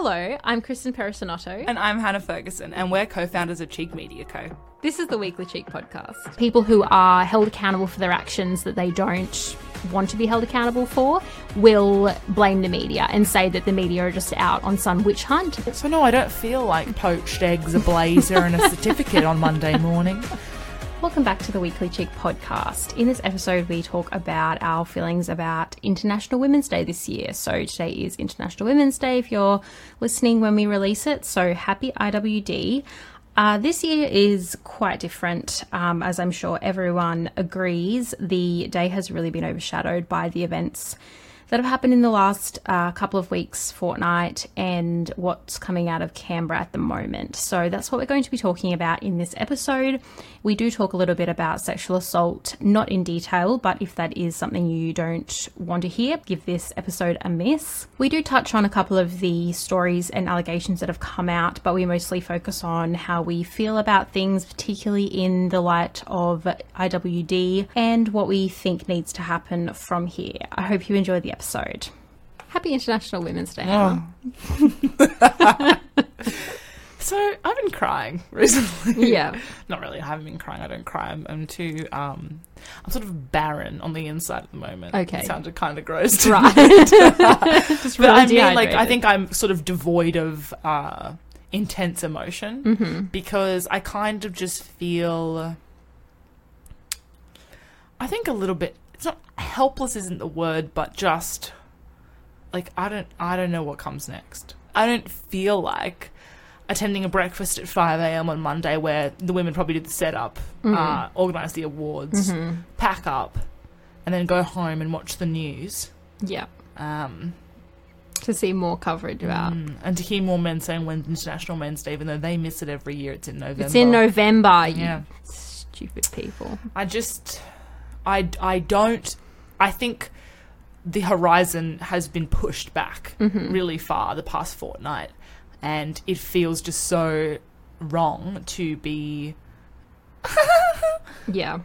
Hello, I'm Kristen Perissinotto. And I'm Hannah Ferguson, and we're co founders of Cheek Media Co. This is the Weekly Cheek podcast. People who are held accountable for their actions that they don't want to be held accountable for will blame the media and say that the media are just out on some witch hunt. So, no, I don't feel like poached eggs, a blazer, and a certificate on Monday morning. Welcome back to the Weekly Cheek podcast. In this episode, we talk about our feelings about International Women's Day this year. So, today is International Women's Day if you're listening when we release it. So, happy IWD. Uh, this year is quite different, um, as I'm sure everyone agrees. The day has really been overshadowed by the events that have happened in the last uh, couple of weeks, fortnight, and what's coming out of Canberra at the moment. So that's what we're going to be talking about in this episode. We do talk a little bit about sexual assault, not in detail, but if that is something you don't want to hear, give this episode a miss. We do touch on a couple of the stories and allegations that have come out, but we mostly focus on how we feel about things, particularly in the light of IWD and what we think needs to happen from here. I hope you enjoy the episode. Happy International Women's Day. Hannah. So, I've been crying recently. Yeah. Not really, I haven't been crying. I don't cry. I'm, I'm too, um, I'm sort of barren on the inside at the moment. Okay. It sounded kind of gross. Right. Just But I really mean, like, I think I'm sort of devoid of uh, intense emotion Mm-hmm. because I kind of just feel. I think a little bit. It's not helpless, isn't the word, but just like I don't. I don't know what comes next. I don't feel like attending a breakfast at 5 a.m. on Monday where the women probably did the setup, uh, organise the awards, pack up, and then go home and watch the news. Yeah. Um, To see more coverage about. Mm, and to hear more men saying when International Men's Day, even though they miss it every year, it's in November. It's in November. You Yeah. stupid people. I just, I, I don't, I think the horizon has been pushed back Mm-hmm. really far the past fortnight. And it feels just so wrong to be Yeah.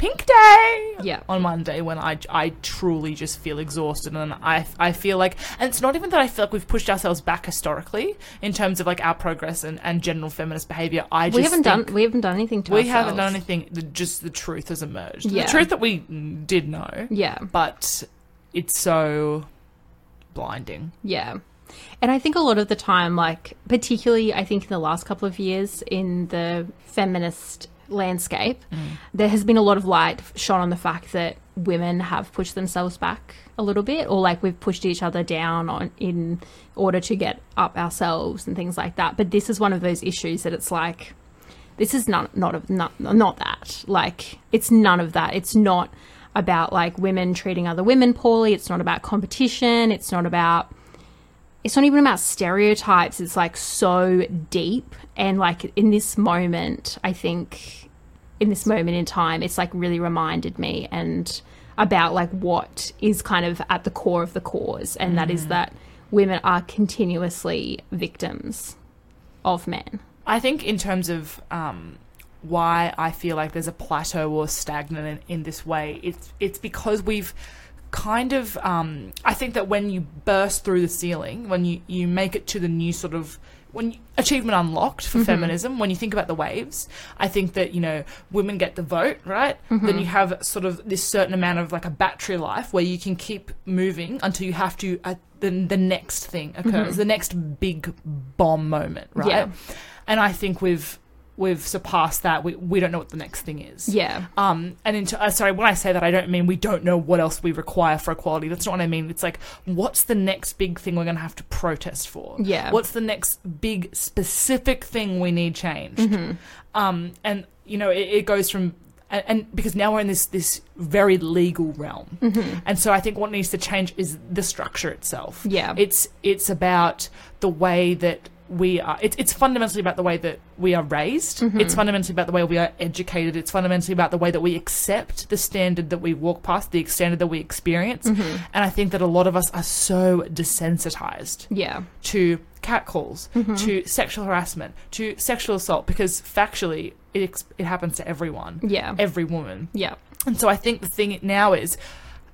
Pink day Yeah. on Monday when I, I truly just feel exhausted and I, I feel like and it's not even that I feel like we've pushed ourselves back historically in terms of like our progress and, and general feminist behavior I just We haven't done we haven't done anything to we ourselves. haven't done anything the, just the truth has emerged Yeah. the truth that we did know Yeah. but it's so blinding Yeah. And I think a lot of the time, like, particularly, I think in the last couple of years in the feminist landscape, mm. there has been a lot of light shone on the fact that women have pushed themselves back a little bit, or like we've pushed each other down on in order to get up ourselves and things like that. But this is one of those issues that it's like, this is not not of not not that. Like, it's none of that. It's not about like women treating other women poorly. It's not about competition. It's not about it's not even about stereotypes. It's like so deep. And like in this moment, I think in this moment in time, it's like really reminded me and about like what is kind of at the core of the cause. And that is that women are continuously victims of men. I think in terms of um, why I feel like there's a plateau or stagnant in, in this way, it's it's because we've kind of um, I think that when you burst through the ceiling, when you, you make it to the new sort of when you, achievement unlocked for feminism, when you think about the waves, I think that you know women get the vote, right? Then you have sort of this certain amount of like a battery life where you can keep moving until you have to. Uh, the, the next thing occurs, the next big bomb moment, right? Yeah. And I think we've we've surpassed that. We we don't know what the next thing is. Yeah. Um, and into, uh, sorry, when I say that, I don't mean we don't know what else we require for equality. That's not what I mean. It's like, what's the next big thing we're going to have to protest for? Yeah. What's the next big specific thing we need changed? Um, and you know, it, it goes from. And, and because now we're in this this very legal realm, and so I think what needs to change is the structure itself. Yeah. it's it's about the way that we are it's, it's fundamentally about the way that we are raised. Mm-hmm. It's fundamentally about the way we are educated. It's fundamentally about the way that we accept the standard that we walk past the standard that we experience. Mm-hmm. And i think that a lot of us are so desensitized Yeah. to catcalls mm-hmm. to sexual harassment to sexual assault because factually it, it happens to everyone Yeah. every woman. Yeah. and so I think the thing now is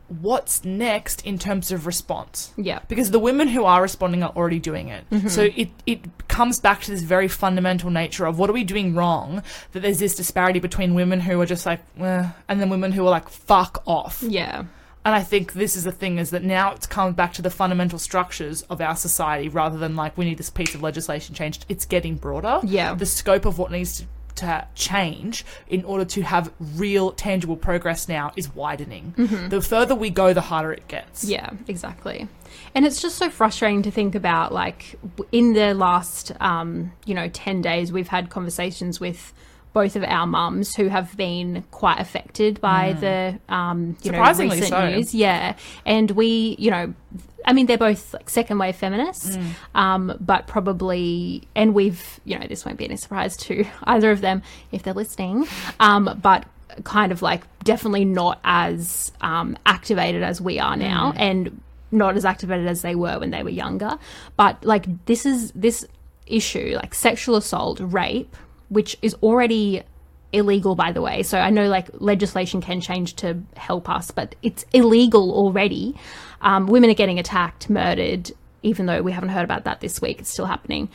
what's next in terms of response Yeah. because the women who are responding are already doing it. So it, it comes back to this very fundamental nature of what are we doing wrong that there's this disparity between women who are just like, eh, and then women who are like, fuck off. Yeah. And I think this is the thing is that now it's come back to the fundamental structures of our society rather than like we need this piece of legislation changed. It's getting broader. Yeah. The scope of what needs to, to change in order to have real tangible progress now is widening. The further we go, the harder it gets. Yeah, exactly. And it's just so frustrating to think about. Like in the last, um, you know, ten days, we've had conversations with both of our mums who have been quite affected by the, um, you know, Mm. Recent so. news. Yeah, and we, you know, I mean, they're both like second wave feminists, Mm. um, but probably, and we've, you know, this won't be any surprise to either of them if they're listening, um, but kind of like definitely not as um, activated as we are now, and not as activated as they were when they were younger. But like, this is this issue, like sexual assault, rape, which is already illegal by the way. So i know like legislation can change to help us but it's illegal already. Um, women are getting attacked murdered even though we haven't heard about that this week. It's still happening.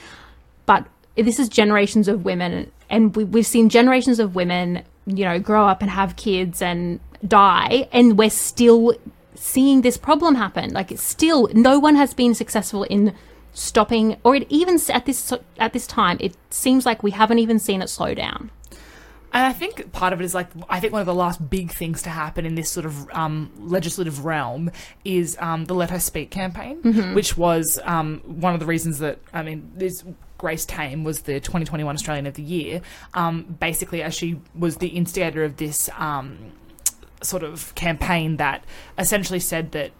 But this is generations of women and we, we've seen generations of women you know grow up and have kids and die and we're still seeing this problem happen. Like it's still no one has been successful in stopping or it even at this at this time it seems like we haven't even seen it slow down And I think part of it is like I think one of the last big things to happen in this sort of um, legislative realm is um, the Let Her Speak campaign, which was um, one of the reasons that I mean this. Grace Tame was the 2021 Australian of the Year, um, basically as she was the instigator of this um, sort of campaign that essentially said that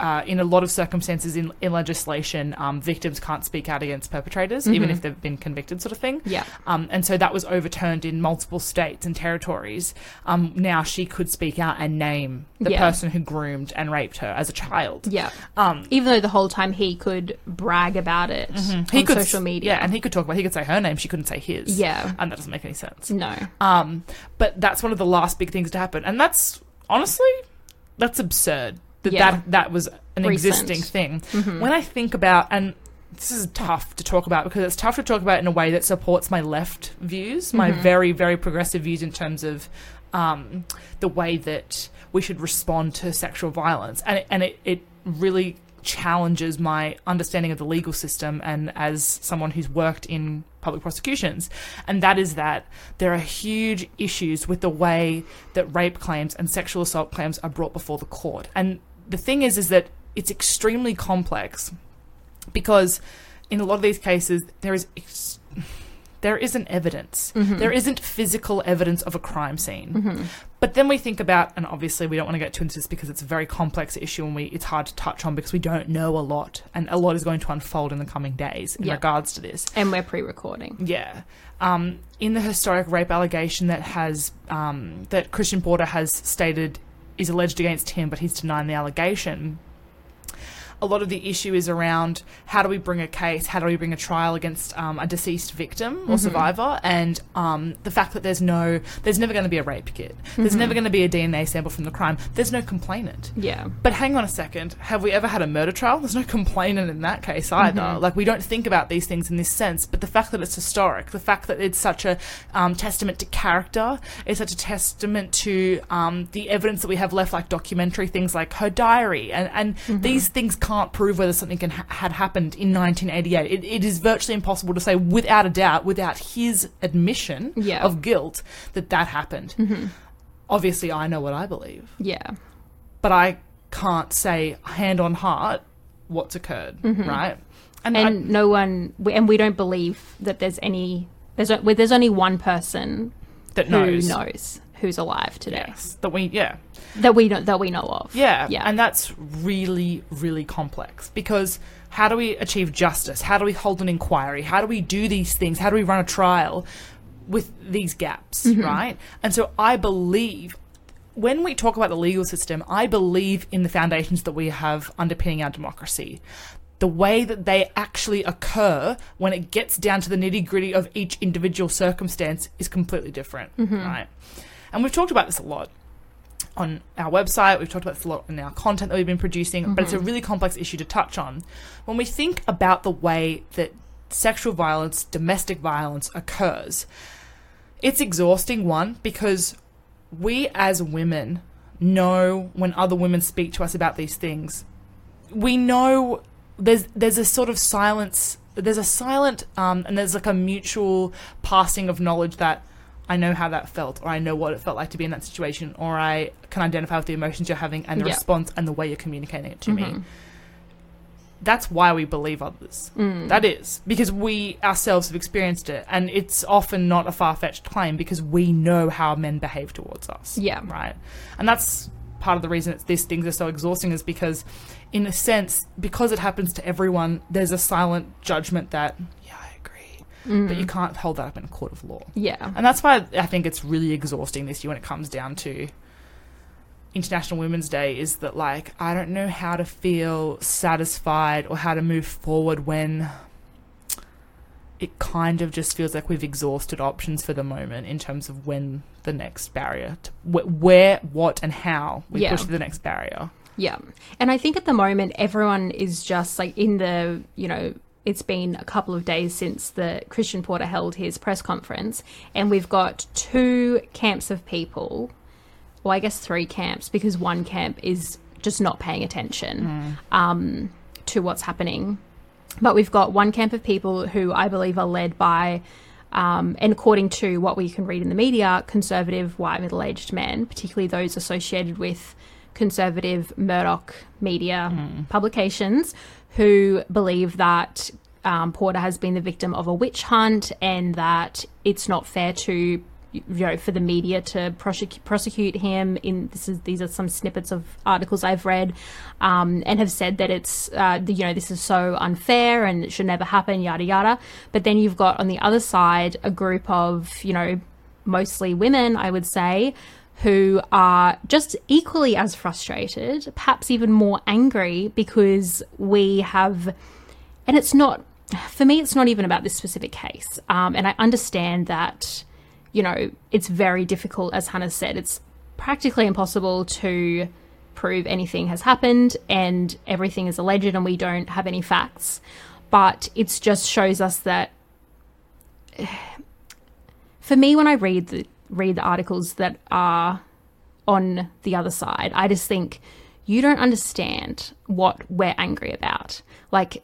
uh, in a lot of circumstances in, in legislation, um, victims can't speak out against perpetrators, even if they've been convicted, sort of thing. Yeah. Um, and so that was overturned in multiple states and territories. Um, now she could speak out and name the Yeah. person who groomed and raped her as a child. Yeah. Um, Even though the whole time he could brag about it on he could social media. Yeah, and he could talk about. He could say her name. She couldn't say his. Yeah. and that doesn't make any sense. no. Um, but that's one of the last big things to happen, and that's honestly that's absurd. That Yeah. that that was an Recent. existing thing. When I think about and. This is tough to talk about because it's tough to talk about in a way that supports my left views, my very, very progressive views in terms of um, the way that we should respond to sexual violence. And it, and it, it really challenges my understanding of the legal system and as someone who's worked in public prosecutions. And that is that there are huge issues with the way that rape claims and sexual assault claims are brought before the court. And the thing is, is that it's extremely complex because in a lot of these cases there is ex- there isn't evidence There isn't physical evidence of a crime scene but then we think about and obviously we don't want to get too into this because it's a very complex issue and we it's hard to touch on because we don't know a lot and a lot is going to unfold in the coming days in Yeah. regards to this And we're pre-recording. yeah. Um, in the historic rape allegation that has um, that Christian Porter has stated is alleged against him, but he's denying the allegation. A lot of the issue is around how do we bring a case, how do we bring a trial against um, a deceased victim or survivor, and um, the fact that there's no, there's never going to be a rape kit, there's never going to be a DNA sample from the crime, there's no complainant. Yeah. But hang on a second. Have we ever had a murder trial? There's no complainant in that case either. Like, we don't think about these things in this sense. But the fact that it's historic, the fact that it's such a um, testament to character, it's such a testament to um, the evidence that we have left, like documentary things like her diary. And, and these things can't prove whether something can ha- had happened in 1988. It, it is virtually impossible to say without a doubt, without his admission Yeah. of guilt, that that happened. Mm-hmm. Obviously, I know what I believe Yeah. but I can't say hand on heart what's occurred, mm-hmm. right? And, I- And no one, and we don't believe that there's any. There's there's only one person that who knows, knows who's alive today yes, that we, yeah, that we know that we know of. yeah, Yeah. and that's really, really complex because how do we achieve justice? How do we hold an inquiry? How do we do these things? How do we run a trial with these gaps, mm-hmm. right? And so I believe. When we talk about the legal system, I believe in the foundations that we have underpinning our democracy. the way that they actually occur when it gets down to the nitty gritty of each individual circumstance is completely different, mm-hmm. right? And we've talked about this a lot. on our website. We've talked about this a lot in our content that we've been producing, but it's a Mm-hmm. really complex issue to touch on. When we think about the way that sexual violence, domestic violence occurs, it's exhausting, one, because we as women know when other women speak to us about these things, we know there's there's a sort of silence there's a silent um, and there's like a mutual passing of knowledge that I know how that felt, or I know what it felt like to be in that situation, or I can identify with the emotions you're having and the Yeah. response and the way you're communicating it to me. Mhm. That's why we believe others. Mm. That is because we ourselves have experienced it, and it's often not a far fetched claim because we know how men behave towards us. Yeah. right. And that's part of the reason it's, these things are so exhausting is because, in a sense, because it happens to everyone, there's a silent judgment that agree, but you mm. can't hold that up in a court of law. Yeah. And that's why I think it's really exhausting this year when it comes down to International Women's Day is that like I don't know how to feel satisfied or how to move forward when it kind of just feels like we've exhausted options for the moment in terms of when the next barrier to where what and how we Yeah. push the next barrier. Yeah. And I think at the moment, everyone is just like in the, you know, it's been a couple of days since the Christian Porter held his press conference, and we've got two camps of people. Well, I guess three camps because one camp is just not paying attention um, to what's happening. But we've got one camp of people who I believe are led by, um, and according to what we can read in the media, conservative white middle aged men, particularly those associated with conservative Murdoch media publications, who believe that um, Porter has been the victim of a witch hunt and that it's not fair to you know for the media to prosecute, prosecute him in this is these are some snippets of articles I've read um, and have said that it's uh, the, you know this is so unfair and it should never happen yada yada. But then you've got on the other side a group of you know mostly women I would say who are just equally as frustrated perhaps even more angry because we have and it's not for me it's not even about this specific case. Um, and i understand that you know it's very difficult as hannah said it's practically impossible to prove anything has happened and everything is alleged and we don't have any facts. But it just shows us that for me when i read the read the articles that are on the other side. I just think you don't understand what we're angry about. Like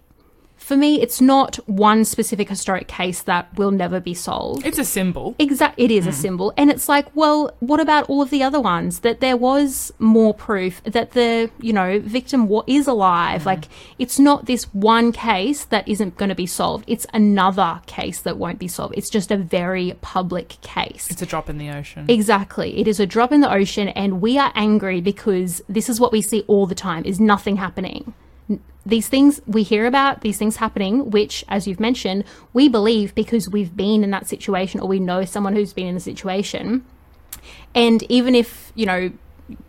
for me it's not one specific historic case that will never be solved It's a symbol. Exactly. It is a mm. symbol, and it's like, well, what about all of the other ones? That there was more proof that the you know victim is alive. Mm. Like it's not this one case that isn't going to be solved. It's another case that won't be solved. It's just a very public case. It's a drop in the ocean. Exactly. It is a drop in the ocean, and we are angry because this is what we see all the time: is nothing happening. These things we hear about, these things happening, which, as you've mentioned, we believe because we've been in that situation or we know someone who's been in the situation. And even if, you know,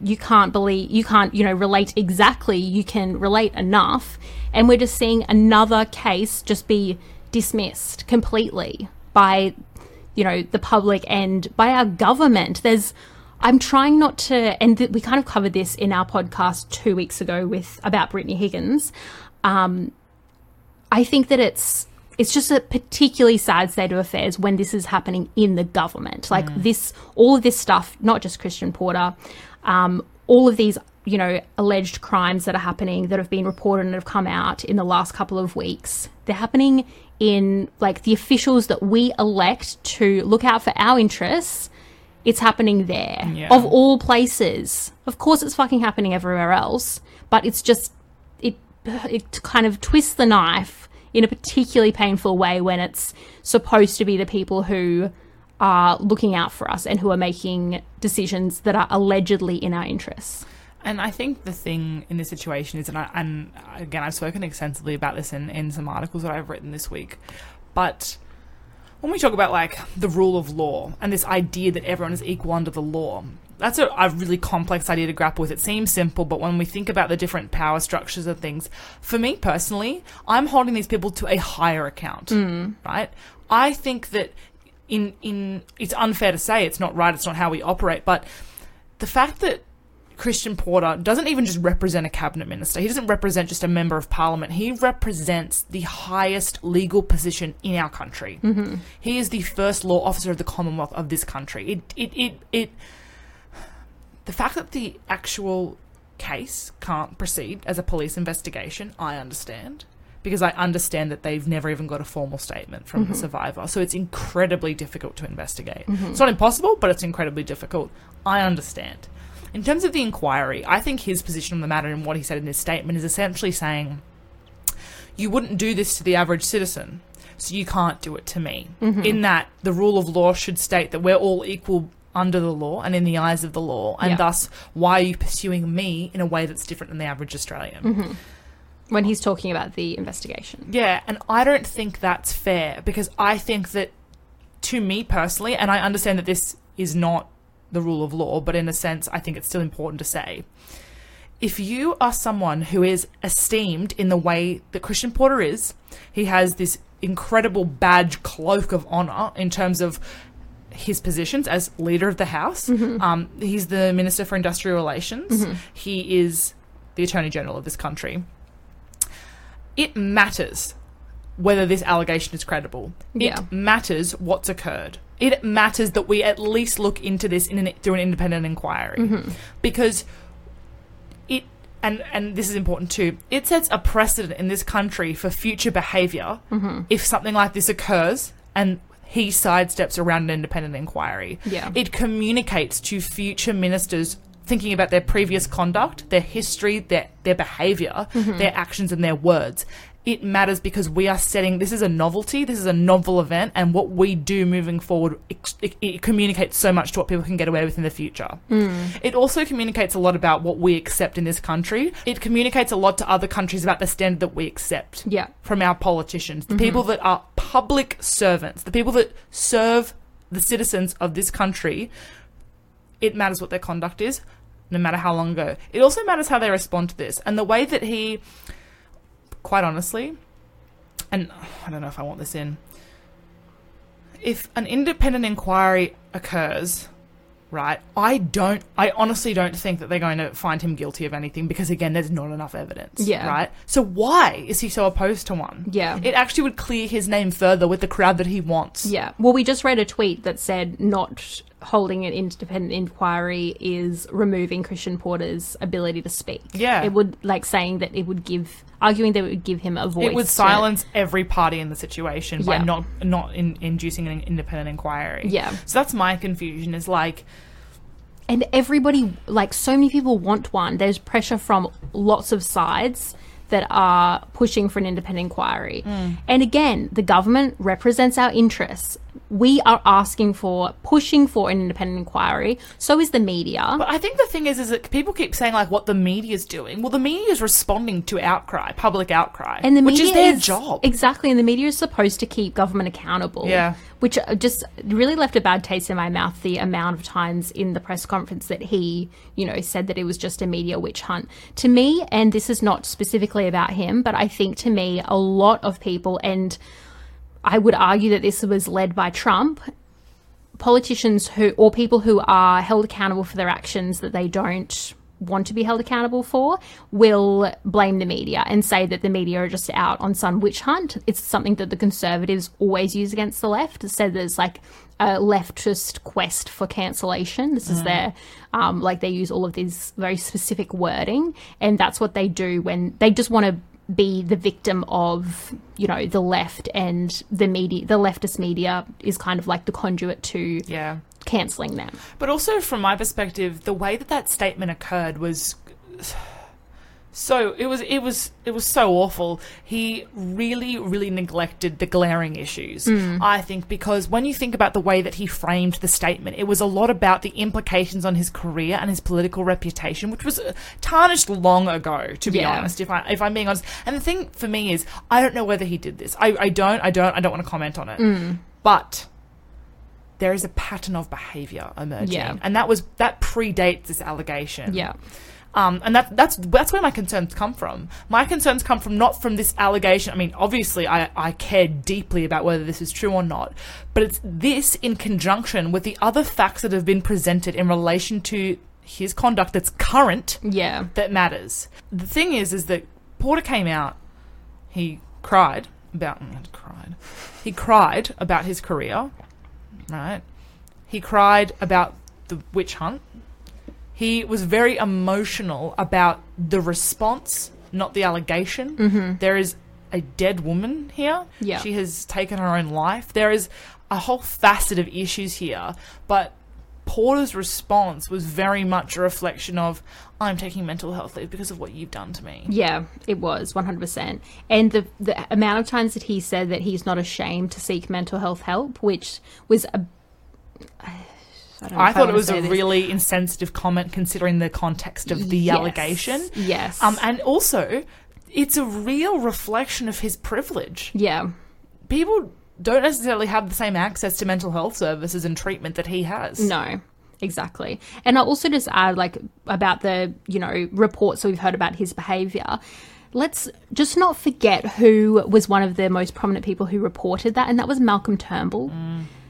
you can't believe, you can't, you know, relate exactly, you can relate enough. And we're just seeing another case just be dismissed completely by you know the public and by our government there's i'm trying not to and th- we kind of covered this in our podcast two weeks ago with about brittany higgins. Um, i think that it's it's just a particularly sad state of affairs when this is happening in the government. Like this all of this stuff not just christian porter um, all of these you know alleged crimes that are happening that have been reported and have come out in the last couple of weeks they're happening in like the officials that we elect to look out for our interests it's happening there Yeah. of all places of course it's fucking happening everywhere else but it's just it it kind of twists the knife in a particularly painful way when it's supposed to be the people who are looking out for us and who are making decisions that are allegedly in our interests. And I think the thing in this situation is, and, I, and again, I've spoken extensively about this in, in some articles that I've written this week, but when we talk about like the rule of law and this idea that everyone is equal under the law, that's a, a really complex idea to grapple with. It seems simple, but when we think about the different power structures of things, for me personally, I'm holding these people to a higher account, hmm. right? I think that in in it's unfair to say it's not right, it's not how we operate, but the fact that Christian Porter doesn't even just represent a cabinet minister. He doesn't represent just a member of parliament. He represents the highest legal position in our country. Mm-hmm. He is the first law officer of the Commonwealth of this country. It, it, it, it, the fact that the actual case can't proceed as a police investigation, I understand. Because I understand that they've never even got a formal statement from the survivor. So it's incredibly difficult to investigate. It's not impossible, but it's incredibly difficult. I understand. In terms of the inquiry, I think his position on the matter and what he said in his statement is essentially saying you wouldn't do this to the average citizen, so you can't do it to me. Mm-hmm. In that the rule of law should state that we're all equal under the law and in the eyes of the law, and Yeah. thus why are you pursuing me in a way that's different than the average Australian? Mm-hmm. when he's talking about the investigation. Yeah, and I don't think that's fair because I think that to me personally, and I understand that this is not the rule of law, but in a sense, I think it's still important to say. If you are someone who is esteemed in the way that Christian Porter is, he has this incredible badge cloak of honor in terms of his positions as leader of the House. Um, he's the Minister for Industrial Relations. He is the Attorney General of this country it matters whether this allegation is credible. Yeah. It matters what's occurred. It matters that we at least look into this in an, through an independent inquiry, mm-hmm. because it and and this is important too. It sets a precedent in this country for future behaviour mm-hmm. if something like this occurs and he sidesteps around an independent inquiry. Yeah. It communicates to future ministers thinking about their previous conduct, their history, their their behavior, mm-hmm. their actions and their words. It matters because we are setting this is a novelty, this is a novel event and what we do moving forward it, it, communicates so much to what people can get away with in the future. Hmm. It also communicates a lot about what we accept in this country. It communicates a lot to other countries about the standard that we accept Yeah. from our politicians, the mm-hmm. people that are public servants, the people that serve the citizens of this country. It matters what their conduct is, no matter how long ago. It also matters how they respond to this. And the way that he, quite honestly, and I don't know if I want this in, if an independent inquiry occurs, right, I don't, I honestly don't think that they're going to find him guilty of anything because, again, there's not enough evidence. Yeah. Right? So why is he so opposed to one? Yeah. It actually would clear his name further with the crowd that he wants. Yeah. Well, we just read a tweet that said not holding an independent inquiry is removing Christian Porter's ability to speak. Yeah. It would, like, saying that it would give, arguing that it would give him a voice. It would to- silence every party in the situation by Yeah. not not in, inducing an independent inquiry. Yeah. So that's my confusion. Is like, and everybody like so many people want one there's pressure from lots of sides that are pushing for an independent inquiry mm. and again the government represents our interests we are asking for pushing for an independent inquiry so is the media But I think the thing is, is that people keep saying like what the media is doing. Well, the media is responding to outcry, public outcry, and the which media is their job. exactly and the media is supposed to keep government accountable Yeah. which uh, just really left a bad taste in my mouth the amount of times in the press conference that he you know said that it was just a media witch hunt to me and this is not specifically about him but i think to me a lot of people and i would argue that this was led by trump politicians who or people who are held accountable for their actions that they don't want to be held accountable for will blame the media and say that the media are just out on some witch hunt. It's something that the conservatives always use against the left. Said there's like a leftist quest for cancellation. This is their um, like they use all of these very specific wording, and that's what they do when they just want to be the victim of you know the left and the media the leftist media is kind of like the conduit to yeah. cancelling them But also, from my perspective, the way that that statement occurred was so it was it was it was so awful. He really really neglected the glaring issues. I think because when you think about the way that he framed the statement, it was a lot about the implications on his career and his political reputation, which was uh, tarnished long ago. To be Yeah. honest, if I if I'm being honest, and the thing for me is, I don't know whether he did this. I I don't I don't I don't want to comment on it, but there is a pattern of behavior emerging, Yeah. and that was that predates this allegation. yeah Um, and that, that's that's where my concerns come from. My concerns come from not from this allegation. I mean, obviously, I, I care deeply about whether this is true or not, but it's this in conjunction with the other facts that have been presented in relation to his conduct that's current Yeah. that matters. The thing is, is that Porter came out. He cried about. Cried. He cried about his career. Right. He cried about the witch hunt. He was very emotional about the response, not the allegation. Mm-hmm. There is a dead woman here. Yeah. She has taken her own life. There is a whole facet of issues here, but Porter's response was very much a reflection of I'm taking mental health leave because of what you've done to me. Yeah, it was 100%. And the, the amount of times that he said that he's not ashamed to seek mental health help, which was a. I, I thought it was a this. really insensitive comment considering the context of the Yes. allegation. Yes. Um, and also, it's a real reflection of his privilege. yeah. People don't necessarily have the same access to mental health services and treatment that he has. No, exactly. And I'll also just add, like, about the, you know, reports that we've heard about his behaviour. Let's just not forget who was one of the most prominent people who reported that, and that was Malcolm Turnbull.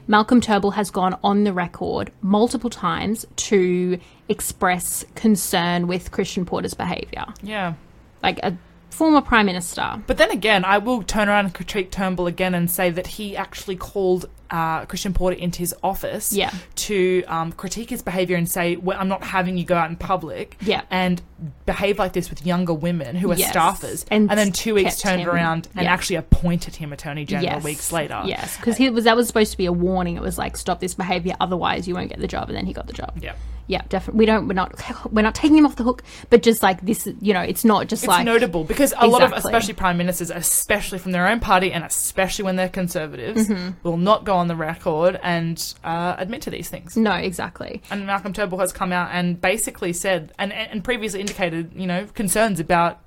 Malcolm Turnbull has gone on the record multiple times to express concern with Christian Porter's behaviour. Yeah. Like a former Prime Minister. But then again, I will turn around and critique Turnbull again and say that he actually called uh, Christian Porter into his office Yeah. to um, critique his behaviour and say, well, I'm not having you go out in public Yeah. and behave like this with younger women who are Yes. staffers. And And, then two weeks turned him- around and yeah. actually appointed him Attorney General Yes. weeks later. Yes, because was that was supposed to be a warning. It was like stop this behaviour, otherwise you won't get the job. And then he got the job. Yeah. Yeah, definitely. We don't. We're not. We're not taking him off the hook. But just like this, you know, it's not just It's like notable because a lot of, especially prime ministers, especially from their own party and especially when they're conservatives, Mm-hmm. will not go on the record and uh, admit to these things. no, exactly. And Malcolm Turnbull has come out and basically said, and, and previously indicated, you know, concerns about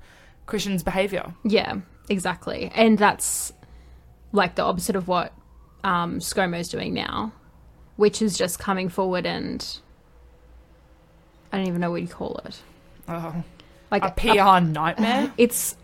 Christians' behaviour. Yeah, exactly. And that's like the opposite of what um, ScoMo's doing now, which is just coming forward and I don't even know what you call it. Oh, Like a PR nightmare. It's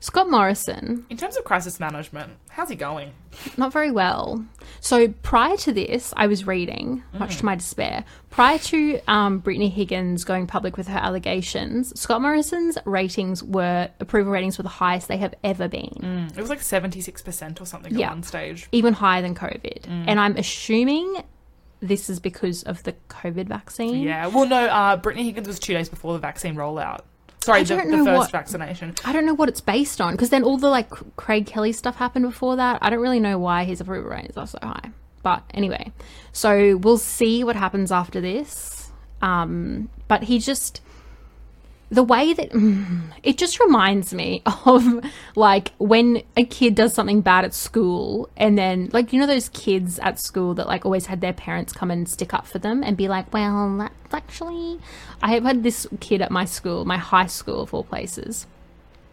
Scott Morrison In terms of crisis management, how's he going? Not very well. So prior to this, I was reading, much to mm. my despair. Prior to um, Brittany Higgins going public with her allegations, Scott Morrison's ratings were approval ratings were the highest they have ever been, mm. It was like 76% or something Yeah. at one stage. even higher than COVID. Mm. And I'm assuming this is because of the COVID vaccine. Yeah. Well, no, uh, Brittany Higgins was two days before the vaccine rollout. Sorry, the, the first what- vaccination. I don't know what it's based on because then all the like Craig Kelly stuff happened before that. I don't really know why his approval ratings are so high. But anyway, so we'll see what happens after this. Um, but he just the way that mm, it just reminds me of like when a kid does something bad at school and then like you know those kids at school that like always had their parents come and stick up for them and be like well that's actually i have had this kid at my school my high school of all places.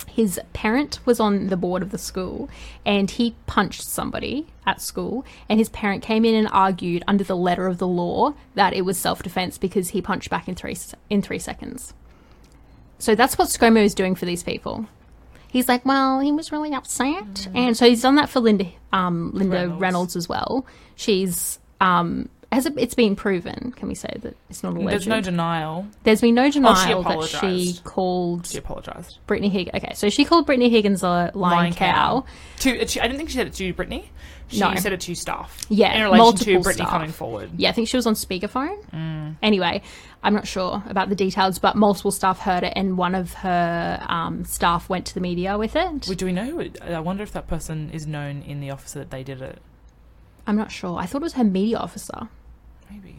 His parent was on the board of the school and he punched somebody at school and his parent came in and argued under the letter of the law that it was self-defense because he punched back in 3 s- in 3 seconds so that's what ScoMo is doing for these people. He's like, well, he was really upset, and so he's done that for Linda, um, Linda Reynolds. Reynolds. as well. She's um, has it, it's been proven? Can we say that it's not alleged? There's no denial. There's been no denial that she called She apologised. Brittany Higgins. Okay, so she called Brittany Higgins a lying, cow. To, I didn't think she said it to Brittany. She No. said it to staff. Yeah, In relation to multiple Brittany staff. coming forward. Yeah, I think she was on speakerphone. Anyway, I'm not sure about the details, but multiple staff heard it, and one of her um, staff went to the media with it. Well, Do we know who it, I wonder if that person is known in the office that they did it. I'm not sure. I thought it was her media officer. Maybe.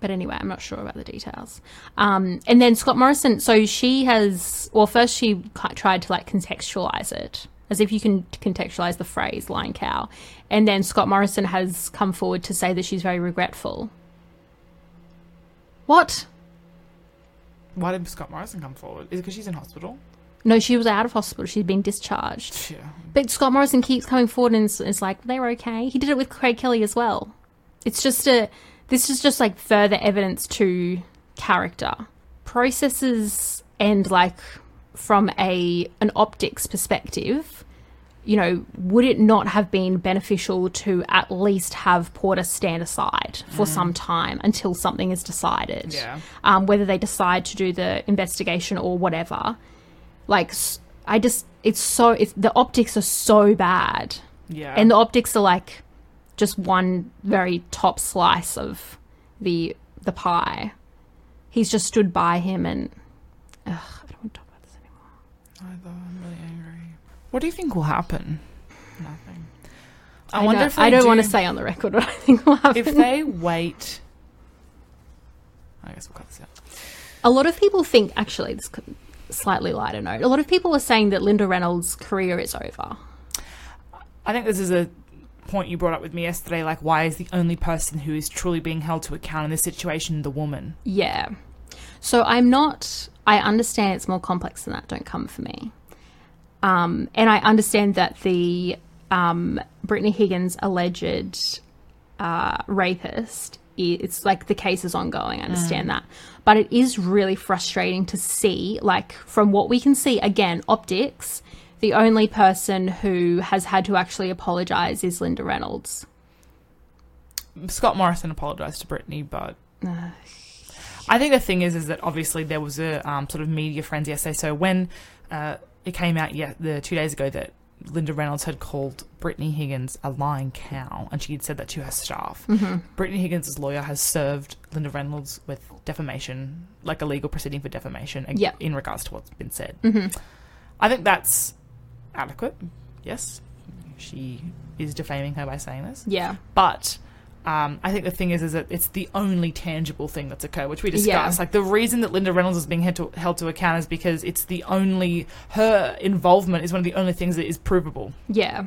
But anyway, I'm not sure about the details. Um, and then Scott Morrison, so she has, well, first she tried to like contextualize it, as if you can contextualize the phrase lying cow. And then Scott Morrison has come forward to say that she's very regretful. What? Why did Scott Morrison come forward? Is it because she's in hospital? No, she was out of hospital. She'd been discharged. Yeah. But Scott Morrison keeps coming forward and is, is like, they're okay. He did it with Craig Kelly as well. It's just a, this is just like further evidence to character. Processes and like from a an optics perspective, you know, would it not have been beneficial to at least have Porter stand aside for some time until something is decided? Mm. Yeah. Um, whether they decide to do the investigation or whatever. Like, I just, it's so, it's, the optics are so bad. Yeah. And the optics are like just one very top slice of the the pie. He's just stood by him and ugh, I don't want to talk about this I'm really angry. What do you think will happen? Nothing. I, I, wonder if I don't do- want to say on the record what I think will happen. if they wait. I guess we'll cut this out. a lot of people think actually this could slightly lighter note. A lot of people are saying that Linda Reynolds' career is over. I think this is a point you brought up with me yesterday. Like, why is the only person who is truly being held to account in this situation the woman? Yeah. So I'm not. I understand it's more complex than that. Don't come for me. Um, and I understand that the um, Brittany Higgins alleged uh, rapist. It's like the case is ongoing. I understand that, but it is really frustrating to see. Like from what we can see, again, optics. The only person who has had to actually apologize is Linda Reynolds. Scott Morrison apologized to Brittany, but I think the thing is, is that obviously there was a um, sort of media frenzy yesterday. So when uh, it came out, yeah, the two days ago that Linda Reynolds had called Brittany Higgins a lying cow, and she had said that to her staff. Brittany Higgins' lawyer has served Linda Reynolds with defamation, like a legal proceeding for defamation, Yeah. in regards to what's been said. I think that's adequate. Yes, she is defaming her by saying this. Yeah. But um, I think the thing is, is that it's the only tangible thing that's occurred, which we discussed. Yeah. Like the reason that Linda Reynolds is being held to, held to account is because it's the only her involvement is one of the only things that is provable Yeah.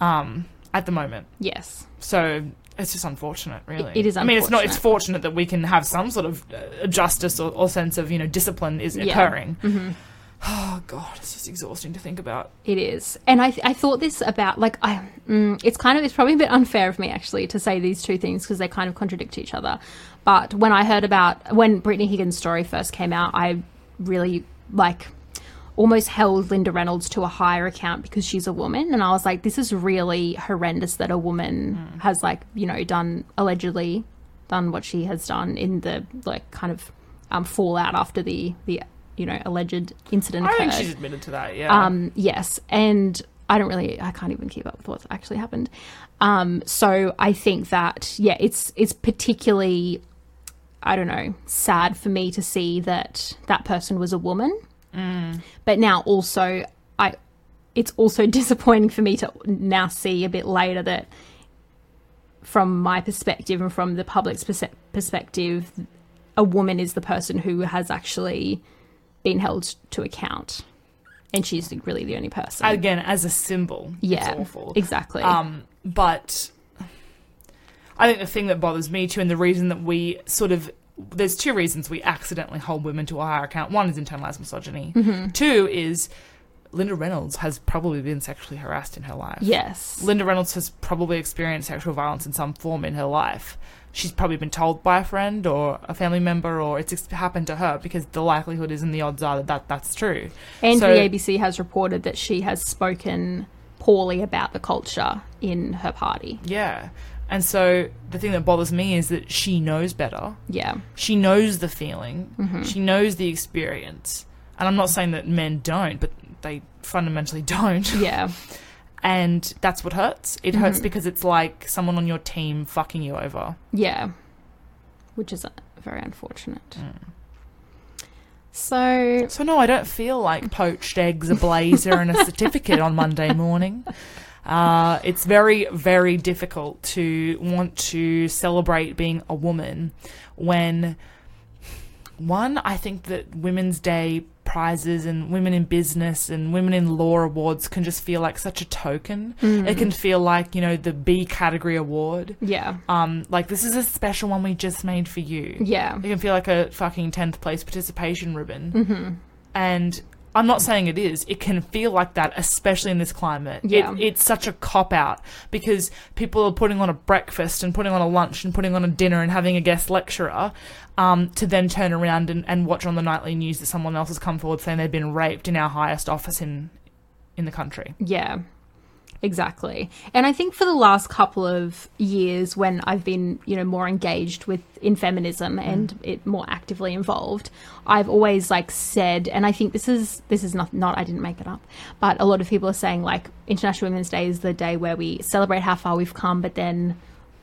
um, at the moment. Yes. So it's just unfortunate, really. it is I mean, it's not. It's fortunate that we can have some sort of uh, justice or, or sense of you know discipline is Yeah. occurring. Oh God, it's just exhausting to think about. It is, and I I thought this about like I mm, it's kind of it's probably a bit unfair of me actually to say these two things because they kind of contradict each other. But when I heard about when Brittany Higgins' story first came out, I really like almost held Linda Reynolds to a higher account because she's a woman, and I was like, this is really horrendous that a woman has like you know done allegedly done what she has done in the like kind of um, fallout after the the you know alleged incident I occurred. think she's admitted to that. Yeah. Um, yes, and I don't really, I can't even keep up with what's actually happened. Um, so I think that yeah, it's it's particularly, I don't know, sad for me to see that that person was a woman. But now also, I, it's also disappointing for me to now see a bit later that, from my perspective and from the public's perse- perspective, a woman is the person who has actually been held to account, and she's really the only person. Again, as a symbol, yeah, it's awful. exactly. Um, but I think the thing that bothers me too, and the reason that we sort of there's two reasons we accidentally hold women to a higher account. One is internalized misogyny. Mm-hmm. Two is Linda Reynolds has probably been sexually harassed in her life. yes, Linda Reynolds has probably experienced sexual violence in some form in her life. She's probably been told by a friend or a family member, or it's happened to her because the likelihood is and the odds are that, that that's true. and so- the ABC has reported that she has spoken poorly about the culture in her party. Yeah. And so the thing that bothers me is that she knows better. Yeah, She knows the feeling. Mm-hmm. She knows the experience. And I'm not saying that men don't, but they fundamentally don't. yeah, And that's what hurts. It Mm-hmm. hurts because it's like someone on your team fucking you over. yeah, which is uh, very unfortunate. Mm. So So no, I don't feel like poached eggs, a blazer, and a certificate on Monday morning. Uh, it's very, very difficult to want to celebrate being a woman when one, I think that Women's Day prizes and women in business and women in law awards can just feel like such a token. It can feel like, you know, the B category award. yeah, Um, like this is a special one we just made for you. yeah, It can feel like a fucking 10th place participation ribbon. Mm-hmm. And I'm not saying it is. It can feel like that, especially in this climate. Yeah. It, it's such a cop out because people are putting on a breakfast and putting on a lunch and putting on a dinner and having a guest lecturer um, to then turn around and, and watch on the nightly news that someone else has come forward saying they've been raped in our highest office in in the country. yeah. Exactly. And I think for the last couple of years when I've been, you know, more engaged with in feminism mm. and it more actively involved, I've always like said and I think this is this is not not I didn't make it up, but a lot of people are saying like International Women's Day is the day where we celebrate how far we've come but then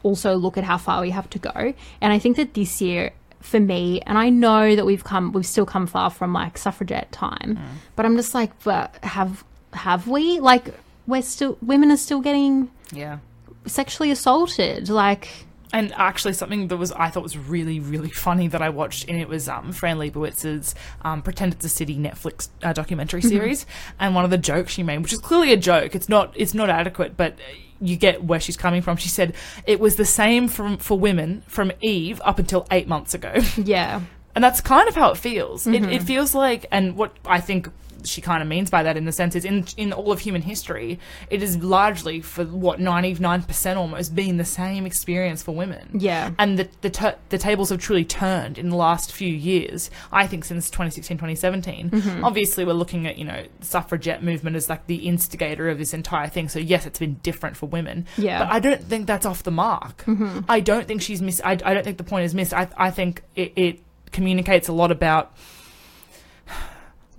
also look at how far we have to go. And I think that this year for me, and I know that we've come, we've still come far from like suffragette time, mm. but I'm just like, but have have we? Like, we're still women are still getting Yeah. sexually assaulted. Like, And actually, something that was I thought was really, really funny that I watched, and it was um, Fran Lebowitz's um, "Pretend It's a City" Netflix uh, documentary series. And one of the jokes she made, which is clearly a joke, it's not, it's not adequate, but you get where she's coming from. She said it was the same from for women from Eve up until eight months ago. yeah, And that's kind of how it feels. It, it feels like, and what I think she kind of means by that in the sense is in in all of human history, it is largely for what ninety nine percent almost being the same experience for women. Yeah. and the the, the tables have truly turned in the last few years. I think since 2016, 2017. Mm-hmm. Obviously, we're looking at you know suffragette movement as like the instigator of this entire thing. So yes, it's been different for women. Yeah. but I don't think that's off the mark. Mm-hmm. I don't think she's miss. I, I don't think the point is missed. I I think it, it communicates a lot about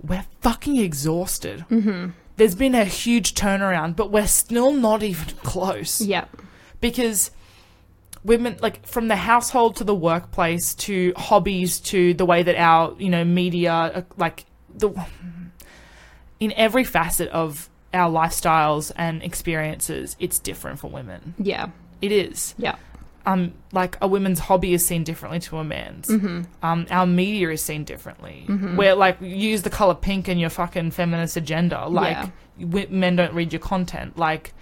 we're fucking exhausted. Mm-hmm. There's been a huge turnaround, but we're still not even close. Yeah, because women like from the household to the workplace to hobbies to the way that our you know media uh, like the in every facet of our lifestyles and experiences it's different for women. Yeah, it is. Yeah, um like a woman's hobby is seen differently to a man's. Um our media is seen differently. Where like you use the color pink in your fucking feminist agenda. Like Yeah. men don't read your content. Like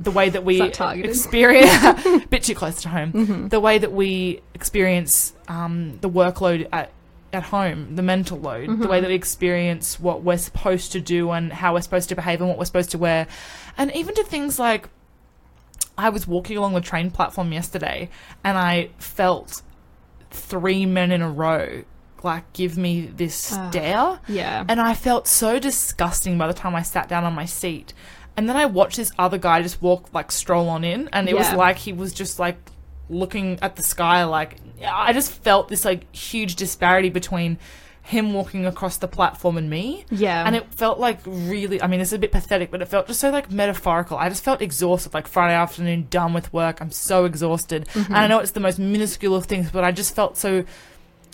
the way that we that experience bit too close to home. The way that we experience um the workload at at home, the mental load, the way that we experience what we're supposed to do and how we're supposed to behave and what we're supposed to wear. And even to things like I was walking along the train platform yesterday and I felt three men in a row like give me this Ah. stare. yeah, And I felt so disgusting by the time I sat down on my seat. And then I watched this other guy just walk, like, stroll on in. And it was like he was just, like, looking at the sky. Like, I just felt this, like, huge disparity between him walking across the platform and me. yeah, And it felt like really, I mean, this is a bit pathetic, but it felt just so like metaphorical. I just felt exhausted, like Friday afternoon, done with work. I'm so exhausted. Mm-hmm. And I know it's the most minuscule of things, but I just felt so,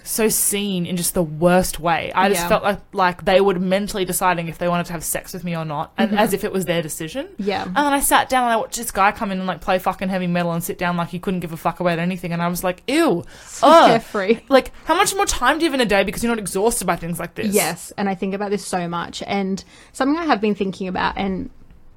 so seen in just the worst way. I just Yeah. felt like, like they were mentally deciding if they wanted to have sex with me or not, and Mm-hmm. as if it was their decision. yeah, And then I sat down and I watched this guy come in and like play fucking heavy metal and sit down like he couldn't give a fuck about anything. And I was like, ew. ugh. carefree. Like, how much more time do you have in a day because you're not exhausted by things like this? Yes, and I think about this so much. And something I have been thinking about, and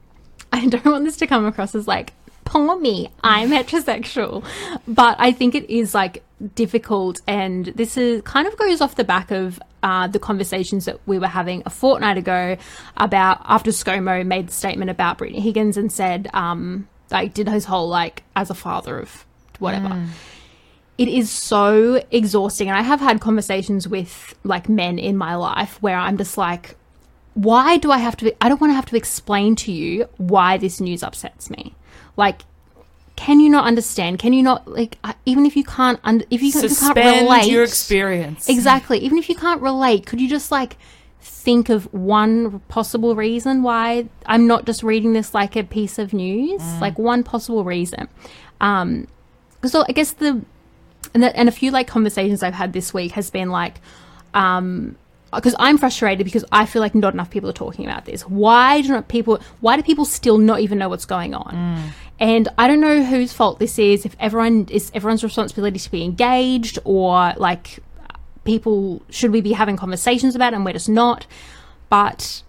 I don't want this to come across as like, poor me, I'm heterosexual. But I think it is like difficult. And this is kind of goes off the back of uh, the conversations that we were having a fortnight ago about after ScoMo made the statement about Brittany Higgins and said, um, like, did his whole like, as a father of whatever it is so exhausting. And I have had conversations with like men in my life where I'm just like, why do I have to? I don't want to have to explain to you why this news upsets me. Like, can you not understand? Can you not like uh, even if you can't un- if you, can't- you can't relate your experience. exactly even if you can't relate could you just like think of one possible reason why i'm not just reading this like a piece of news like one possible reason um so i guess the and, the, and a few like conversations i've had this week has been like um because i'm frustrated because i feel like not enough people are talking about this. Why do not people why do people still not even know what's going on? Mm. And i don't know whose fault this is if everyone is everyone's responsibility to be engaged or like people should we be having conversations about it and we're just not. But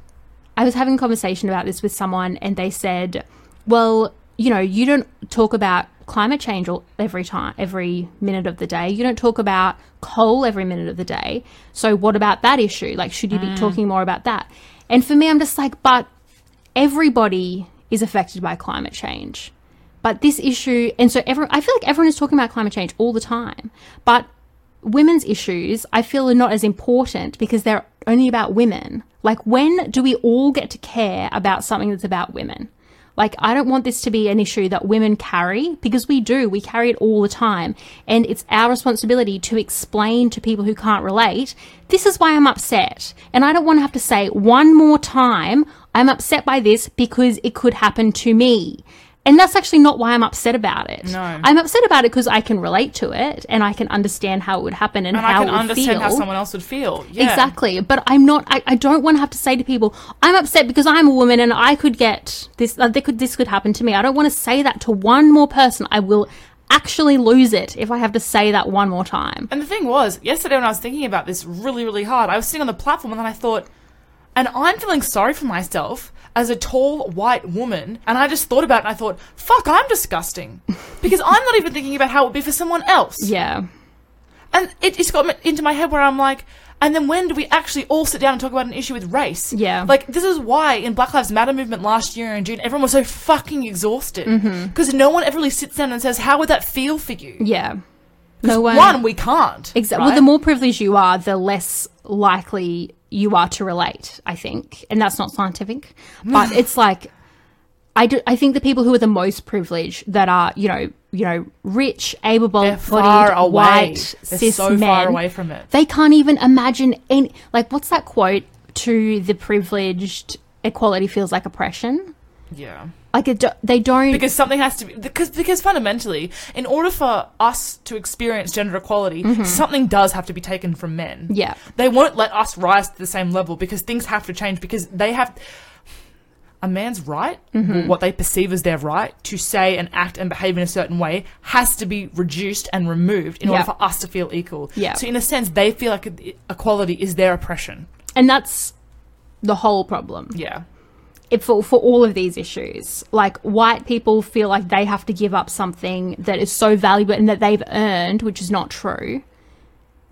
i was having a conversation about this with someone and they said well you know you don't talk about climate change every time every minute of the day. You don't talk about coal every minute of the day. So what about that issue? Like should you be mm. talking more about that? And for me i'm just like but everybody is affected by climate change. But this issue and so everyone i feel like everyone is talking about climate change all the time. But women's issues I feel are not as important because they're only about women. Like when do we all get to care about something that's about women? Like, I don't want this to be an issue that women carry because we do. We carry it all the time. And it's our responsibility to explain to people who can't relate, this is why I'm upset. And I don't want to have to say one more time, I'm upset by this because it could happen to me. And that's actually not why I'm upset about it. No. I'm upset about it because I can relate to it and I can understand how it would happen and, And how I can understand feel. how someone else would feel. Yeah. Exactly. But I'm not, I, I don't want to have to say to people, I'm upset because I'm a woman and I could get this, uh, they could, this could happen to me. I don't want to say that to one more person. I will actually lose it if I have to say that one more time. And the thing was, yesterday when I was thinking about this really, really hard, I was sitting on the platform and then I thought, and I'm feeling sorry for myself as a tall white woman, and I just thought about it and I thought, fuck, I'm disgusting. Because I'm not even thinking about how it would be for someone else. Yeah. And it just got into my head where I'm like, and then when do we actually all sit down and talk about an issue with race? Yeah. Like, this is why in Black Lives Matter movement last year in June, everyone was so fucking exhausted. Mm-hmm. Because no one ever really sits down and says, how would that feel for you? Yeah. No one. One, we can't. Exactly. right? Well, the more privileged you are, the less likely you are to relate, I think. And that's not scientific. But it's like, I, do, I think the people who are the most privileged that are, you know, you know, rich, able-bodied, white, They're cis so men, far away from it. they can't even imagine any, like, what's that quote to the privileged, equality feels like oppression? Yeah. Like, it, they don't, Because something has to be because because fundamentally, in order for us to experience gender equality, something does have to be taken from men. Mm-hmm. yeah, They won't let us rise to the same level because things have to change because they have a man's right, Mm-hmm. what they perceive as their right to say and act and behave in a certain way has to be reduced and removed in Yeah. order for us to feel equal. Yeah. So in a sense, they feel like equality is their oppression. and that's the whole problem. Yeah. It, for, for all of these issues. Like white people feel like they have to give up something that is so valuable and that they've earned, which is not true,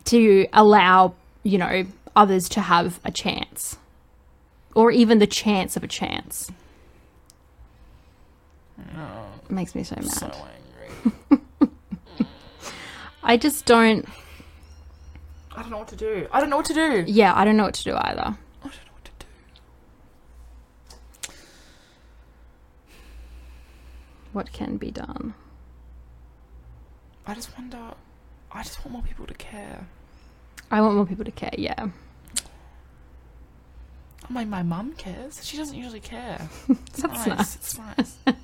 to allow, you know, others to have a chance. Or even the chance of a chance. Oh. It makes me so mad. So angry. I just don't, I don't know what to do. I don't know what to do. yeah, I don't know what to do either. I don't know what to do. What can be done? I just wonder. I just want more people to care. I want more people to care, yeah. I mean, my mum cares. She doesn't usually care. It's That's nice. nice. It's nice.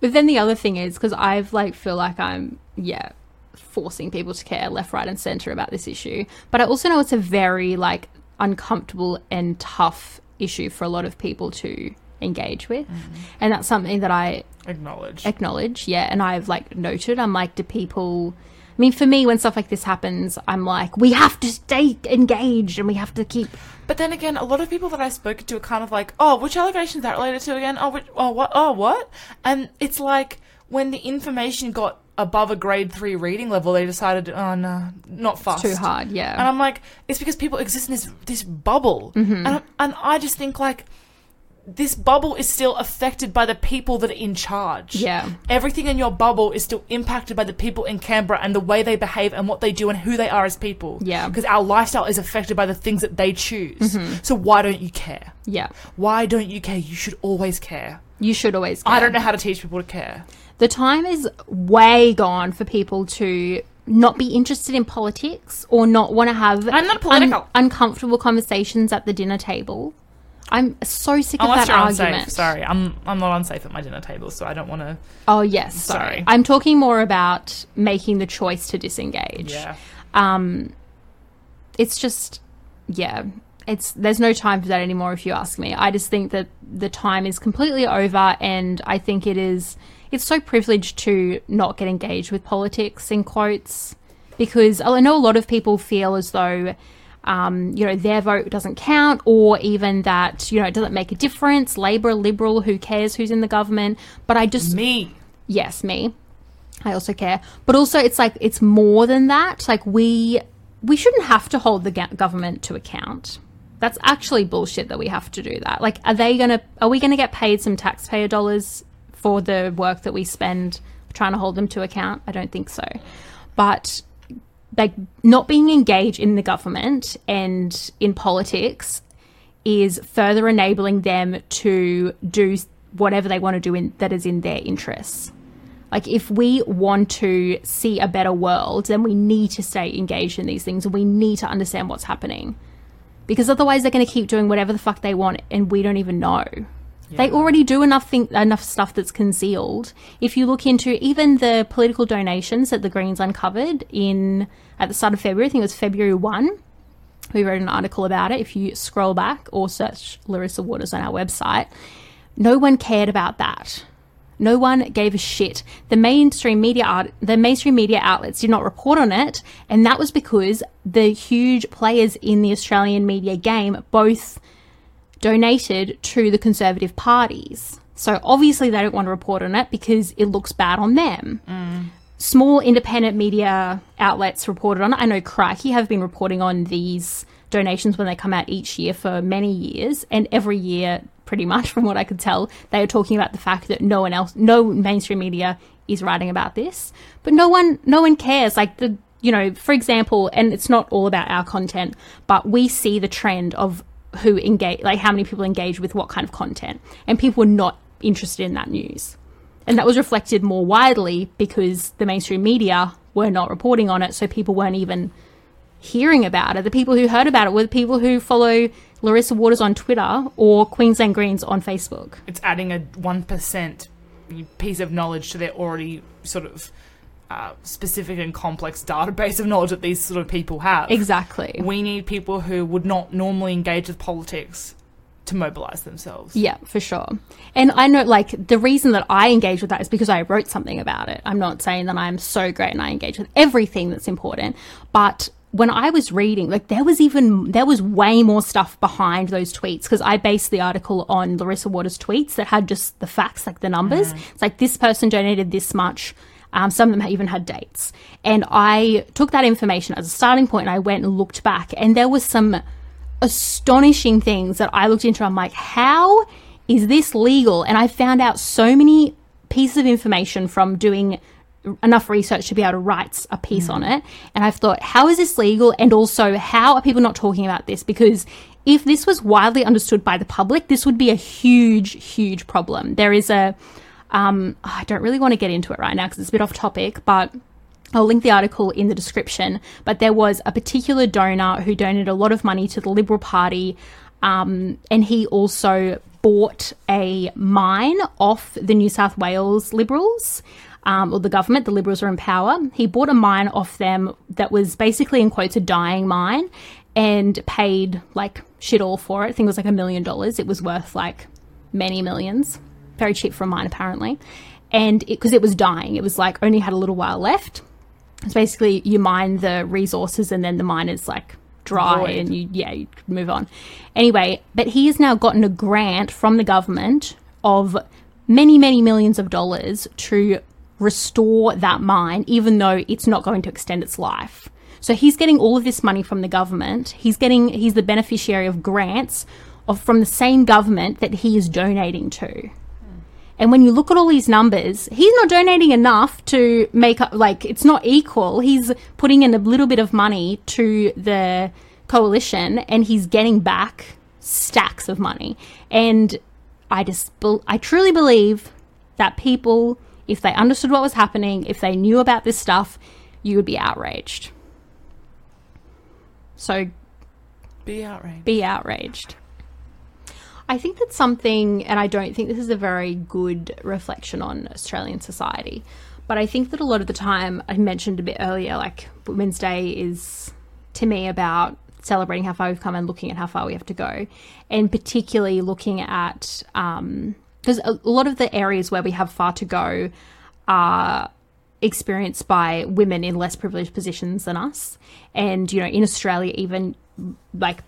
But then the other thing is because I've like feel like I'm yeah forcing people to care left, right, and center about this issue. But I also know it's a very like uncomfortable and tough issue for a lot of people to engage with, and that's something that I Acknowledge. acknowledge. Yeah, and I've like noted. I'm like, do people? I mean, for me, when stuff like this happens, I'm like, we have to stay engaged and we have to keep. But then again, a lot of people that I've spoken to are kind of like, "Oh, which allegation is that related to again? Oh, which, oh, what? Oh, what?" And it's like when the information got above a grade three reading level, they decided, "Oh no, not fast." Too hard, yeah. And I'm like, it's because people exist in this this bubble, Mm-hmm. and and I just think like this bubble is still affected by the people that are in charge. Yeah. everything in your bubble is still impacted by the people in Canberra and the way they behave and what they do and who they are as people. Yeah. because our lifestyle is affected by the things that they choose. Mm-hmm. So why don't you care? yeah, Why don't you care? You should always care. you should always. Care. I don't know how to teach people to care. the time is way gone for people to not be interested in politics or not want to have I'm not political. uncomfortable conversations at the dinner table. I'm so sick of Unless that argument. unsafe. Sorry, I'm I'm not unsafe at my dinner table, so I don't want to. Oh yes, sorry. Sorry. I'm talking more about making the choice to disengage. Yeah, Um, it's just, yeah, it's there's no time for that anymore. If you ask me, I just think that the time is completely over, and I think it is. It's so privileged to not get engaged with politics in quotes, because I know a lot of people feel as though. Um, you know, their vote doesn't count, or even that, you know, it doesn't make a difference. Labor, Liberal, who cares who's in the government? But I just, me. yes, me. I also care, but also it's like it's more than that. Like we we shouldn't have to hold the government to account. That's actually bullshit that we have to do that. Like, are they gonna? Are we gonna get paid some taxpayer dollars for the work that we spend trying to hold them to account? I don't think so. But like not being engaged in the government and in politics is further enabling them to do whatever they want to do in, that is in their interests. Like, if we want to see a better world, then we need to stay engaged in these things and we need to understand what's happening. Because otherwise, they're going to keep doing whatever the fuck they want and we don't even know. They already do enough thing, enough stuff that's concealed. If you look into even the political donations that the Greens uncovered in at the start of February, I think it was February one. We wrote an article about it. If you scroll back or search Larissa Waters on our website, no one cared about that. No one gave a shit. The mainstream media art, the mainstream media outlets did not report on it, and that was because the huge players in the Australian media game both donated to the Conservative parties. So obviously they don't want to report on it because it looks bad on them. Mm. Small independent media outlets reported on it. I know Crikey have been reporting on these donations when they come out each year for many years, and every year, pretty much from what I could tell, they are talking about the fact that no one else, no mainstream media is writing about this, but no one, no one cares. Like the, you know, for example, and it's not all about our content, but we see the trend of who engage, like how many people engage with what kind of content, and people were not interested in that news. And that was reflected more widely because the mainstream media were not reporting on it, so people weren't even hearing about it. The people who heard about it were the people who follow Larissa Waters on Twitter or Queensland Greens on Facebook. It's adding a 1% piece of knowledge to their already sort of uh, specific and complex database of knowledge that these sort of people have. Exactly. We need people who would not normally engage with politics to mobilize themselves. Yeah, for sure. And I know, like, the reason that I engage with that is because I wrote something about it. I'm not saying that I'm so great and I engage with everything that's important, but when I was reading, like, there was even, there was way more stuff behind those tweets because I based the article on Larissa Waters' tweets that had just the facts, like the numbers. It's like this person donated this much. Um, some of them even had dates. And I took that information as a starting point and I went and looked back, and there was some astonishing things that I looked into. I'm like, how is this legal? And I found out so many pieces of information from doing enough research to be able to write a piece on it. And I've thought, how is this legal? And also, how are people not talking about this? Because if this was widely understood by the public, this would be a huge, huge problem. There is a, um, I don't really want to get into it right now because it's a bit off topic, but I'll link the article in the description. But there was a particular donor who donated a lot of money to the Liberal Party, um, and he also bought a mine off the New South Wales Liberals. Um, or the government, the Liberals are in power. He bought a mine off them that was basically, in quotes, a dying mine and paid like shit all for it. I think it was like a million dollars. It was worth like many millions. Very cheap for a mine, apparently. And because it, it was dying, it was like only had a little while left. It's basically you mine the resources and then the mine is like dry Void. and you yeah you move on anyway but he has now gotten a grant from the government of many many millions of dollars to restore that mine even though it's not going to extend its life so he's getting all of this money from the government he's getting he's the beneficiary of grants of from the same government that he is donating to and when you look at all these numbers, he's not donating enough to make up, like, it's not equal. He's putting in a little bit of money to the coalition and he's getting back stacks of money. And I just, I truly believe that people, if they understood what was happening, if they knew about this stuff, you would be outraged. So Be outraged. be outraged. I think that's something, and I don't think this is a very good reflection on Australian society, but I think that a lot of the time, I mentioned a bit earlier, like Women's Day is to me about celebrating how far we've come and looking at how far we have to go, and particularly looking at, um, because a a lot of the areas where we have far to go are experienced by women in less privileged positions than us. And, you know, in Australia, even like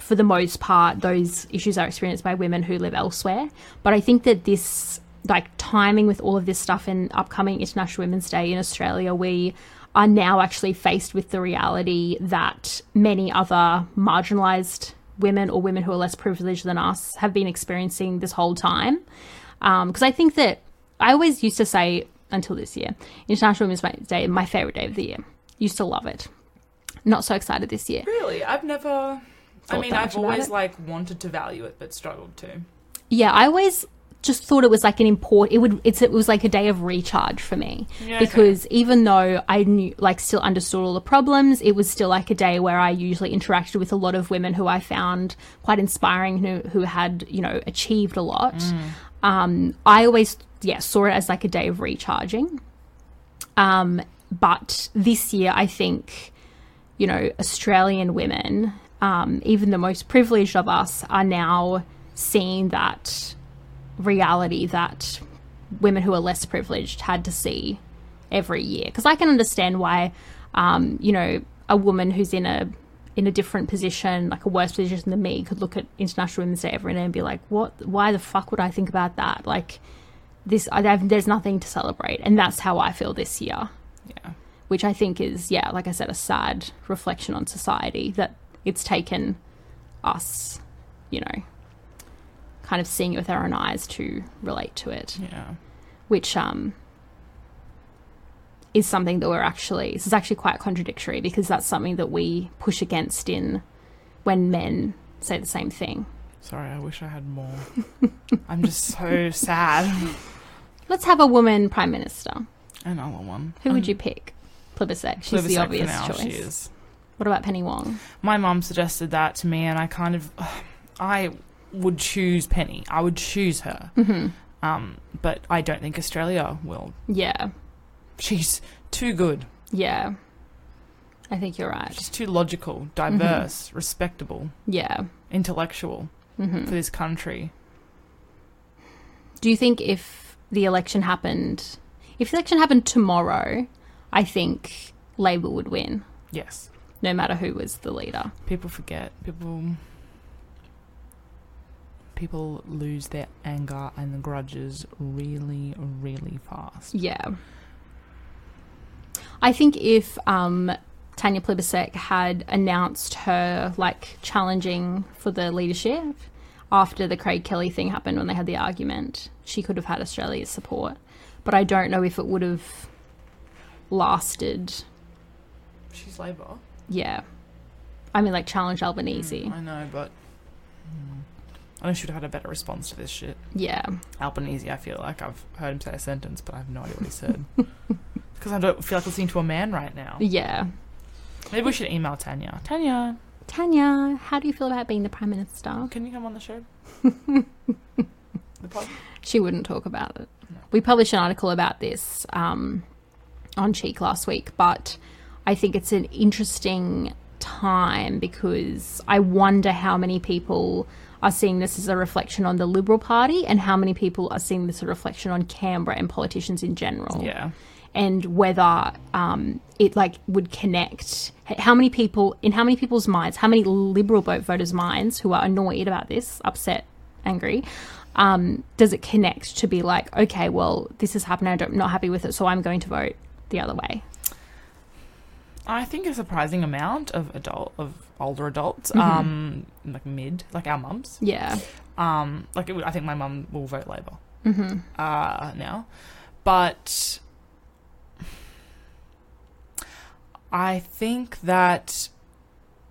for the most part, those issues are experienced by women who live elsewhere. But I think that this, like, timing with all of this stuff and upcoming International Women's Day in Australia, we are now actually faced with the reality that many other marginalized women or women who are less privileged than us have been experiencing this whole time. Um, because I think that I always used to say, until this year, International Women's Day, my favorite day of the year. Used to love it. Not so excited this year. Really? I've never. I mean, I've always it. like wanted to value it, but struggled to. Yeah, I always just thought it was like an import. It would. It's it was like a day of recharge for me Yeah, okay. because even though I knew like still understood all the problems, it was still like a day where I usually interacted with a lot of women who I found quite inspiring, who who had you know achieved a lot. Mm. Um, I always yeah saw it as like a day of recharging. Um, but this year, I think you know Australian women, um, even the most privileged of us, are now seeing that reality that women who are less privileged had to see every year. Because I can understand why, um, you know, a woman who's in a in a different position, like a worse position than me, could look at International Women's Day every day and be like, "What? Why the fuck would I think about that?" Like this, I, I've- there's nothing to celebrate, and that's how I feel this year. Yeah. Which I think is, yeah, like I said, a sad reflection on society that it's taken us, you know, kind of seeing it with our own eyes to relate to it Yeah. which um is something that we're actually this is actually quite contradictory because that's something that we push against in when men say the same thing. Sorry, I wish I had more. I'm just so sad. Let's have a woman prime minister. Another one. Who would you pick? Plibersek. She's the Plibersek for obvious now, choice. What about Penny Wong? My mom suggested that to me, and I kind of, I would choose Penny. I would choose her. hmm Um, but I don't think Australia will. Yeah, She's too good. yeah. I think you're right. She's too logical, diverse, respectable, Yeah. intellectual hmm for this country. Do you think if the election happened, if the election happened tomorrow, I think Labor would win, Yes. No matter who was the leader. People forget. People. People lose their anger and grudges really, really fast. Yeah. I think if um, Tanya Plibersek had announced her like challenging for the leadership after the Craig Kelly thing happened when they had the argument, she could have had Australia's support. But I don't know if it would have lasted. She's Labour. Yeah. I mean, like challenge Albanese. Mm, I know, but mm, I know she would have had a better response to this shit. Yeah. Albanese, I feel like I've heard him say a sentence, but I have no idea what he said. Because I don't feel like listening to a man right now. Yeah. Maybe we should email Tanya. Tanya, Tanya, how do you feel about being the Prime Minister? can you come on the show? the pod? She wouldn't talk about it. No. We published an article about this um, on Cheek last week, but I think it's an interesting time because I wonder how many people are seeing this as a reflection on the Liberal Party and how many people are seeing this as a reflection on Canberra and politicians in general Yeah. and whether um, it like would connect how many people in how many people's minds how many liberal vote voters minds who are annoyed about this upset angry um, does it connect to be like okay well this has happened i'm not happy with it so i'm going to vote the other way I think a surprising amount of adult of older adults, Mhm. um, like mid, like our mums, yeah um, like would, I think my mum will vote Labor hmm uh, now, but I think that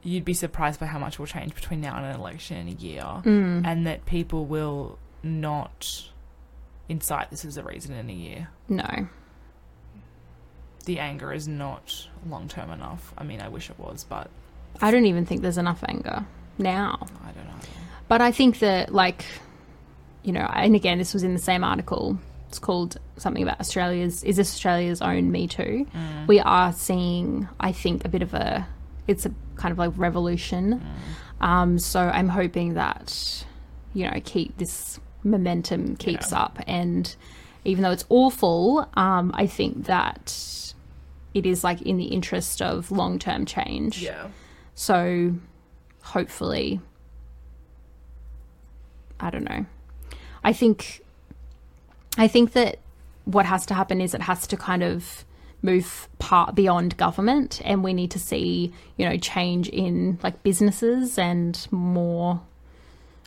you'd be surprised by how much will change between now and an election in a year, mm. and that people will not incite this as a reason in a year. no The anger is not long term enough. I mean, I wish it was, but i don't even think there's enough anger now I don't know. But I think that, like, you know, and again, this was in the same article. It's called something about Australia's, is this Australia's own Me Too? Mm. We are seeing, I think, a bit of a, it's a kind of like revolution. Mm. Um, so I'm hoping that, you know, keep this momentum keeps Yeah. up. And even though it's awful, um, I think that it is like in the interest of long term change. Yeah. So hopefully, I don't know. I think, I think that what has to happen is it has to kind of move part beyond government, and we need to see, you know, change in like businesses and more,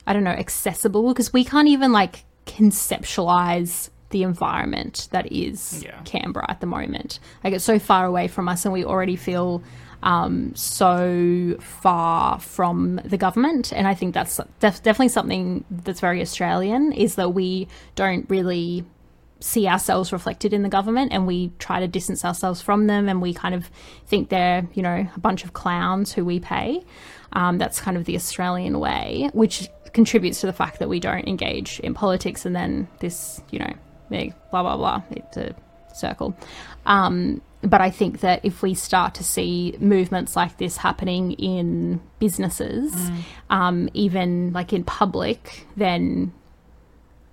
I don't know, accessible because we can't even like conceptualize the environment that is Yeah. Canberra at the moment. Like it's so far away from us, and we already feel um, so far from the government. And I think that's def- definitely something that's very Australian is that we don't really see ourselves reflected in the government and we try to distance ourselves from them and we kind of think they're, you know, a bunch of clowns who we pay. Um, that's kind of the Australian way, which contributes to the fact that we don't engage in politics and then this, you know, blah, blah, blah. It's a circle. Um, but I think that if we start to see movements like this happening in businesses, mm. um, even like in public, then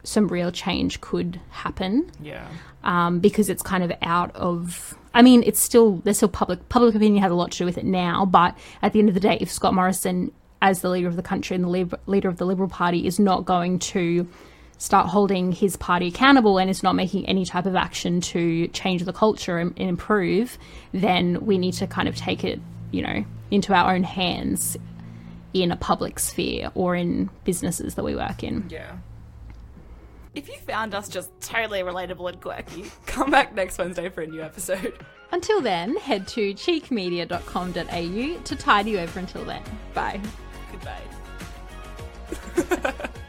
some real change could happen. Yeah. Um, because it's kind of out of. I mean, it's still there's still public public opinion has a lot to do with it now, but at the end of the day, if Scott Morrison, as the leader of the country and the leader of the Liberal Party, is not going to start holding his party accountable and is not making any type of action to change the culture and, and improve, then we need to kind of take it, you know, into our own hands in a public sphere or in businesses that we work in. Yeah. If you found us just totally relatable and quirky, come back next Wednesday for a new episode. Until then, head to cheekmedia.com.au to tide you over until then. Bye. Goodbye.